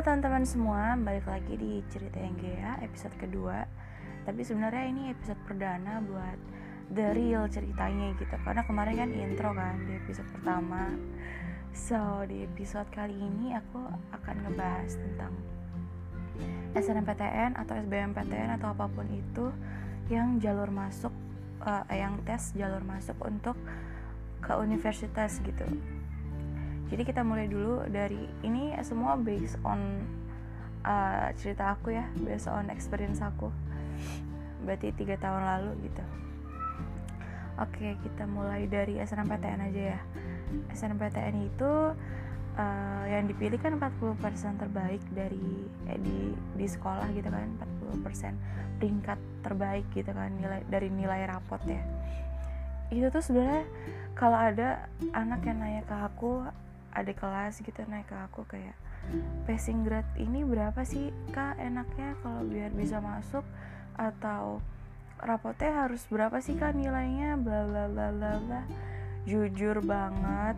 Halo teman-teman semua, balik lagi di cerita yang Gea episode kedua. Tapi sebenarnya ini episode perdana buat the real ceritanya gitu. Karena kemarin kan intro kan di episode pertama. So di episode kali ini aku akan ngebahas tentang SNMPTN atau SBMPTN atau apa pun itu yang jalur masuk, uh, yang tes jalur masuk untuk ke universitas gitu jadi kita mulai dulu dari ini semua based on uh, cerita aku ya based on experience aku. Berarti tiga tahun lalu gitu. Oke kita mulai dari SNMPTN aja ya. SNMPTN itu uh, yang dipilih kan 40% terbaik dari eh, di di sekolah gitu kan 40% peringkat terbaik gitu kan nilai dari nilai rapot ya itu tuh sebenarnya kalau ada anak yang nanya ke aku ada kelas gitu naik ke aku kayak passing grade ini berapa sih kak enaknya kalau biar bisa masuk? Atau rapotnya harus berapa sih kak nilainya? Bla bla bla bla jujur banget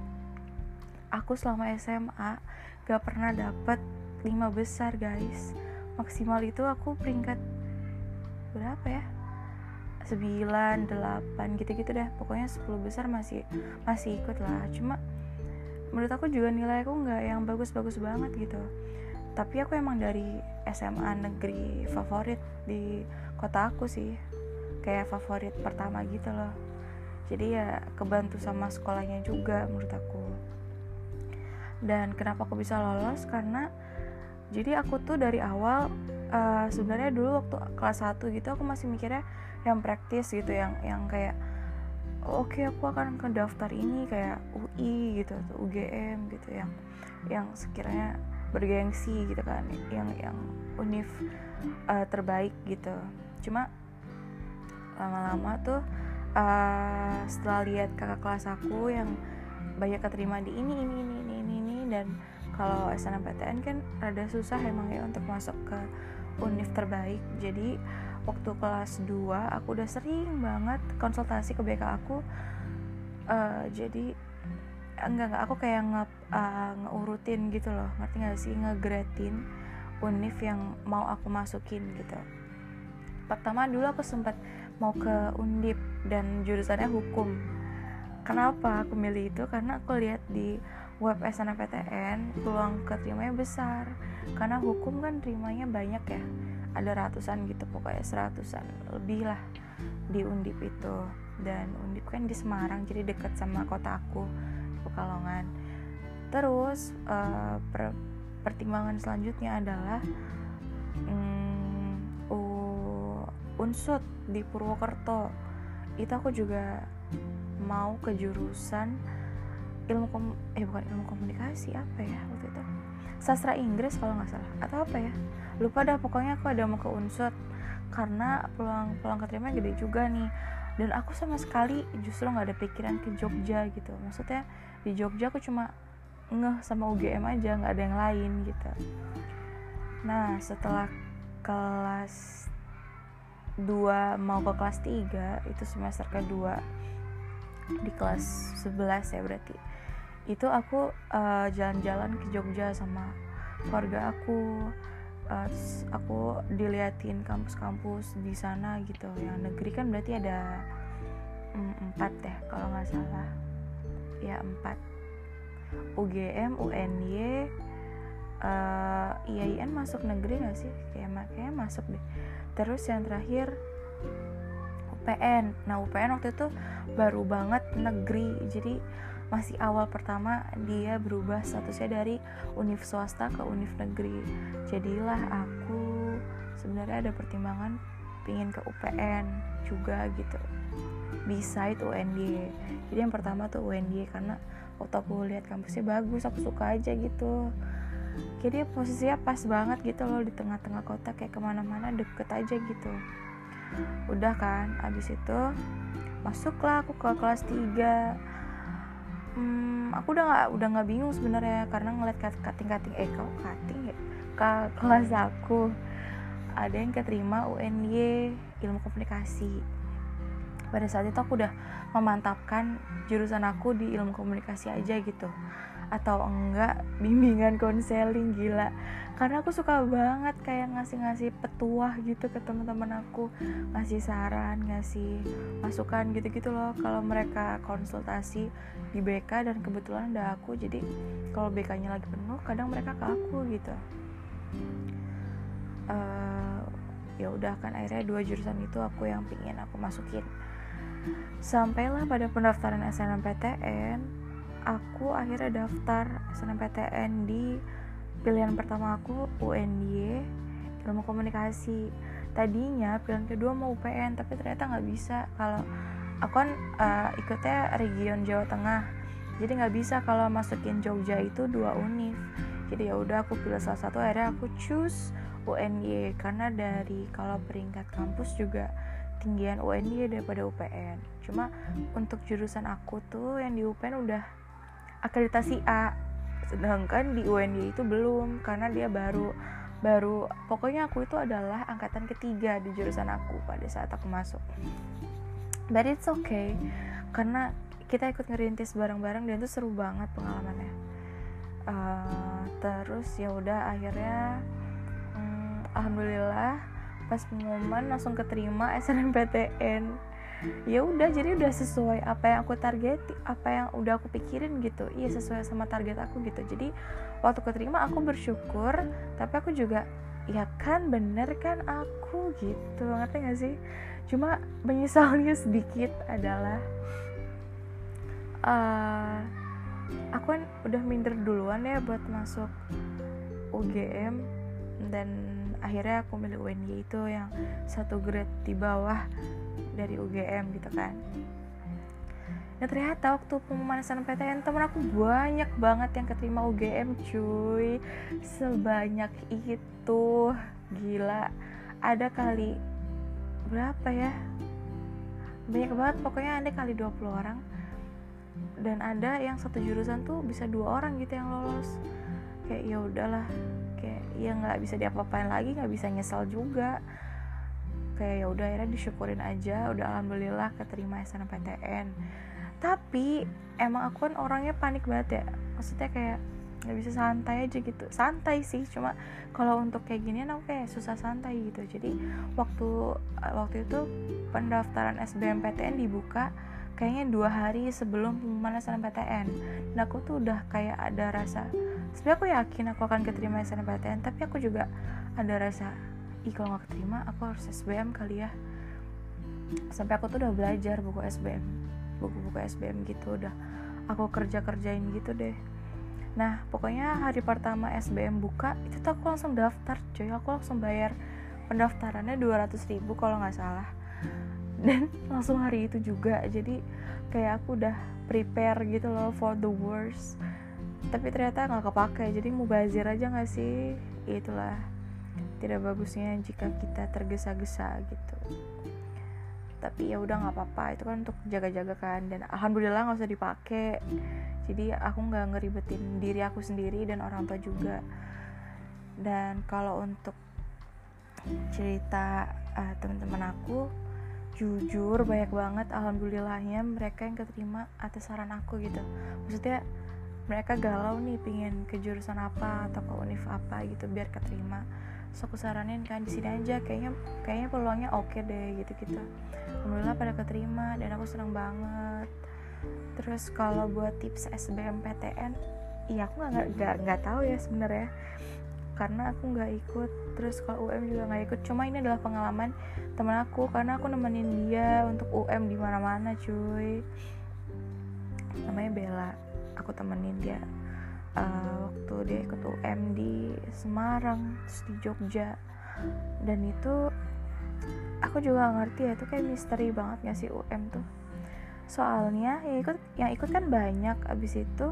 aku selama SMA gak pernah dapet lima besar guys. Maksimal itu aku peringkat berapa ya? 9, 8 gitu-gitu dah pokoknya 10 besar masih masih ikut lah. Cuma menurut aku juga nilai aku nggak yang bagus-bagus banget gitu. Tapi aku emang dari SMA negeri favorit di kota aku sih. Kayak favorit pertama gitu loh. Jadi ya kebantu sama sekolahnya juga menurut aku. Dan kenapa aku bisa lolos? Karena jadi aku tuh dari awal uh, sebenarnya dulu waktu kelas 1 gitu aku masih mikirnya yang praktis gitu yang yang kayak oke okay, aku akan ke daftar ini kayak UI gitu atau UGM gitu yang yang sekiranya bergengsi gitu kan yang yang univ uh, terbaik gitu. Cuma lama-lama tuh uh, setelah lihat kakak kelas aku yang banyak keterima di ini ini ini ini ini, ini dan kalau SNMPTN kan rada susah emang ya untuk masuk ke univ terbaik. Jadi waktu kelas 2 aku udah sering banget konsultasi ke BK aku. Uh, jadi enggak enggak aku kayak nge, uh, ngeurutin gitu loh. Ngerti gak sih? Ngegradin univ yang mau aku masukin gitu. Pertama dulu aku sempat mau ke undip dan jurusannya hukum. Kenapa aku milih itu? Karena aku lihat di web SNMPTN peluang keterimanya besar. Karena hukum kan terimanya banyak ya. Ada ratusan gitu pokoknya seratusan lebih lah di Undip itu. Dan Undip kan di Semarang jadi deket sama kota aku Pekalongan. Terus uh, per pertimbangan selanjutnya adalah um, di Purwokerto. Itu aku juga mau ke jurusan ilmu kom eh bukan ilmu komunikasi apa ya waktu itu? Sastra Inggris kalau nggak salah atau apa ya? Lupa dah pokoknya aku ada mau ke unsur. Karena peluang peluang keterima gede juga nih. Dan aku sama sekali justru nggak ada pikiran ke Jogja gitu. Maksudnya di Jogja aku cuma ngeh sama UGM aja nggak ada yang lain gitu. Nah setelah kelas 2 mau ke kelas 3 itu semester kedua di kelas 11 ya berarti itu aku eh, jalan-jalan uh, ke Jogja sama keluarga aku. Uh, aku diliatin kampus-kampus di sana gitu. Yang negeri kan berarti ada mm, empat ya kalau nggak salah. Ya empat. UGM UNY uh, eh, IAIN masuk negeri nggak sih? Kayak makanya masuk deh. Terus yang terakhir UPN nah UPN waktu itu baru banget negeri. Jadi masih awal pertama dia berubah statusnya dari univ swasta ke univ negeri. Jadilah aku sebenarnya ada pertimbangan pingin ke UPN juga gitu beside UNY jadi yang pertama tuh UNY karena waktu aku lihat kampusnya bagus aku suka aja gitu. Jadi posisinya pas banget gitu loh di tengah-tengah kota kayak ke mana-mana deket aja gitu. Udah kan abis itu masuklah aku ke kelas 3 hmm, aku udah nggak udah nggak bingung sebenarnya karena ngeliat kating kating eh kau kating ya? Ke kelas aku. Ada yang keterima UNY ilmu komunikasi. Pada saat itu aku udah memantapkan jurusan aku di ilmu komunikasi aja gitu atau enggak bimbingan konseling gila. Karena aku suka banget kayak ngasih-ngasih petuah gitu ke teman-teman aku. Ngasih saran ngasih masukan gitu-gitu loh. Kalau mereka konsultasi di BK dan kebetulan ada aku jadi kalau BK-nya lagi penuh kadang mereka ke aku gitu. Uh, ya udah kan akhirnya dua jurusan itu aku yang pingin aku masukin. Sampailah pada pendaftaran SNMPTN aku akhirnya daftar SNMPTN di pilihan pertama aku UNY ilmu komunikasi. Tadinya pilihan kedua mau UPN tapi ternyata nggak bisa. Kalau aku kan uh, ikutnya region Jawa Tengah jadi nggak bisa kalau masukin Jogja itu dua univ. Jadi ya udah aku pilih salah satu akhirnya aku choose UNY karena dari kalau peringkat kampus juga tinggian UNY daripada UPN cuma untuk jurusan aku tuh yang di UPN udah akreditasi A. Sedangkan di UNY itu belum karena dia baru baru pokoknya aku itu adalah angkatan ketiga di jurusan aku pada saat aku masuk. But it's okay karena kita ikut ngerintis bareng-bareng dan itu seru banget pengalamannya. Uh, terus ya udah akhirnya um, alhamdulillah pas pengumuman langsung keterima SNMPTN ya udah jadi udah sesuai apa yang aku target apa yang udah aku pikirin gitu. Iya sesuai sama target aku gitu. Jadi waktu keterima aku bersyukur tapi aku juga ya kan bener kan aku gitu. Ngerti gak sih? Cuma menyesalnya sedikit adalah uh, aku kan udah minder duluan ya buat masuk UGM dan akhirnya aku milih UNY itu yang satu grade di bawah dari UGM gitu kan. Nah ternyata waktu pengumuman SNMPTN temen aku banyak banget yang keterima UGM cuy. Sebanyak itu Gila. Ada kali Berapa ya? Banyak banget pokoknya ada kali 20 orang. Dan ada yang satu jurusan tuh bisa dua orang gitu yang lolos. Kayak ya udahlah Kayak ya nggak bisa diapa-apain lagi nggak bisa nyesal juga kayak ya udah akhirnya disyukurin aja. Udah alhamdulillah keterima SNMPTN tapi emang aku kan orangnya panik banget ya. Maksudnya kayak nggak bisa santai aja gitu. Santai sih cuma kalau untuk kayak gini aku kayak susah santai gitu. Jadi waktu waktu itu pendaftaran SBMPTN dibuka kayaknya dua hari sebelum pengumuman SNMPTN dan aku tuh udah kayak ada rasa sebenarnya aku yakin aku akan keterima SNMPTN tapi aku juga ada rasa ih kalau nggak keterima aku harus SBM kali ya. Sampai aku tuh udah belajar buku SBM buku-buku SBM gitu udah aku kerja kerjain gitu deh. Nah pokoknya hari pertama SBM buka itu tuh aku langsung daftar coy aku langsung bayar pendaftarannya 200 ribu kalau nggak salah. Dan langsung hari itu juga jadi kayak aku udah prepare gitu loh for the worst. Tapi ternyata nggak kepake jadi mubazir aja nggak sih? Itulah tidak bagusnya jika kita tergesa-gesa gitu. Tapi ya udah nggak apa-apa itu kan untuk jaga-jaga kan. Dan alhamdulillah nggak usah dipakai. Jadi aku nggak ngeribetin diri aku sendiri dan orang tua juga. Dan kalau untuk cerita uh, teman-teman aku jujur banyak banget alhamdulillahnya mereka yang keterima atas saran aku gitu. Maksudnya mereka galau nih pingin ke jurusan apa atau ke univ apa gitu biar keterima so aku saranin kan di sini aja. Kayaknya kayaknya peluangnya oke okay deh gitu gitu alhamdulillah pada keterima dan aku senang banget. Terus kalau buat tips SBMPTN iya aku nggak nggak nggak tahu ya sebenarnya. Karena aku nggak ikut. Terus kalau UM juga nggak ikut. Cuma ini adalah pengalaman teman aku karena aku nemenin dia untuk UM di mana mana cuy. Namanya Bella. Aku temenin dia uh, waktu dia ikut UM di Semarang terus di Jogja. Dan itu aku juga ngerti ya itu kayak misteri banget gak sih UM tuh? Soalnya yang ikut yang ikut kan banyak abis itu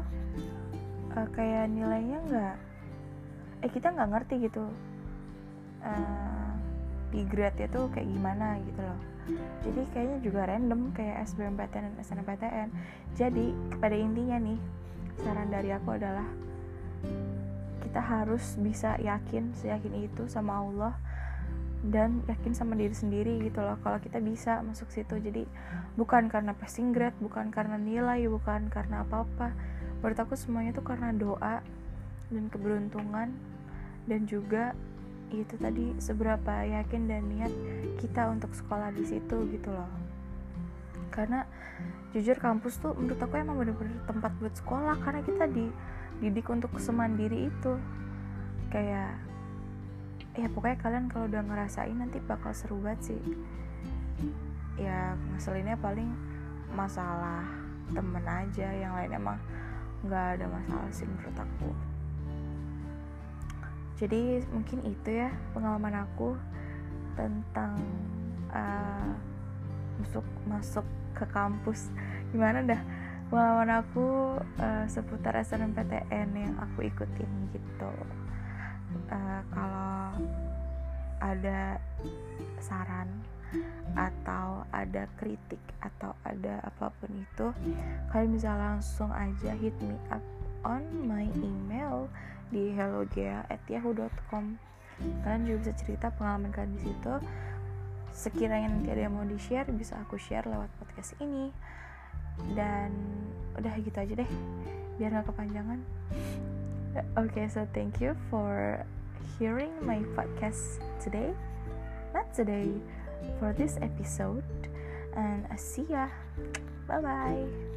uh, kayak nilainya nggak eh kita nggak ngerti gitu uh, di grade nya tuh kayak gimana gitu loh. Jadi kayaknya juga random kayak SBMPTN dan SNMPTN jadi pada intinya nih saran dari aku adalah kita harus bisa yakin seyakin itu sama Allah dan yakin sama diri sendiri gitu loh. Kalau kita bisa masuk situ jadi bukan karena passing grade bukan karena nilai bukan karena apa-apa. Menurut aku semuanya tuh karena doa dan keberuntungan dan juga itu tadi seberapa yakin dan niat kita untuk sekolah di situ gitu loh karena jujur kampus tuh menurut aku emang bener-bener tempat buat sekolah karena kita dididik untuk semandiri itu. Kayak ya pokoknya kalian kalau udah ngerasain nanti bakal seru banget sih. Ya ngeselinnya paling masalah temen aja yang lain emang nggak ada masalah sih menurut aku. Jadi mungkin itu ya pengalaman aku tentang uh, masuk masuk ke kampus gimana dah pengalaman aku uh, seputar SNMPTN yang aku ikutin gitu uh, kalau ada saran atau ada kritik atau ada apa pun itu kalian bisa langsung aja hit me up on my email di hellogea@yahoo.com. Kalian juga bisa cerita pengalaman kalian di situ. Sekiranya nanti ada yang mau di-share, bisa aku share lewat podcast ini. Dan udah gitu aja deh, biar gak kepanjangan. Oke, okay, so thank you for hearing my podcast today. Not today, for this episode. And I see ya. Bye bye.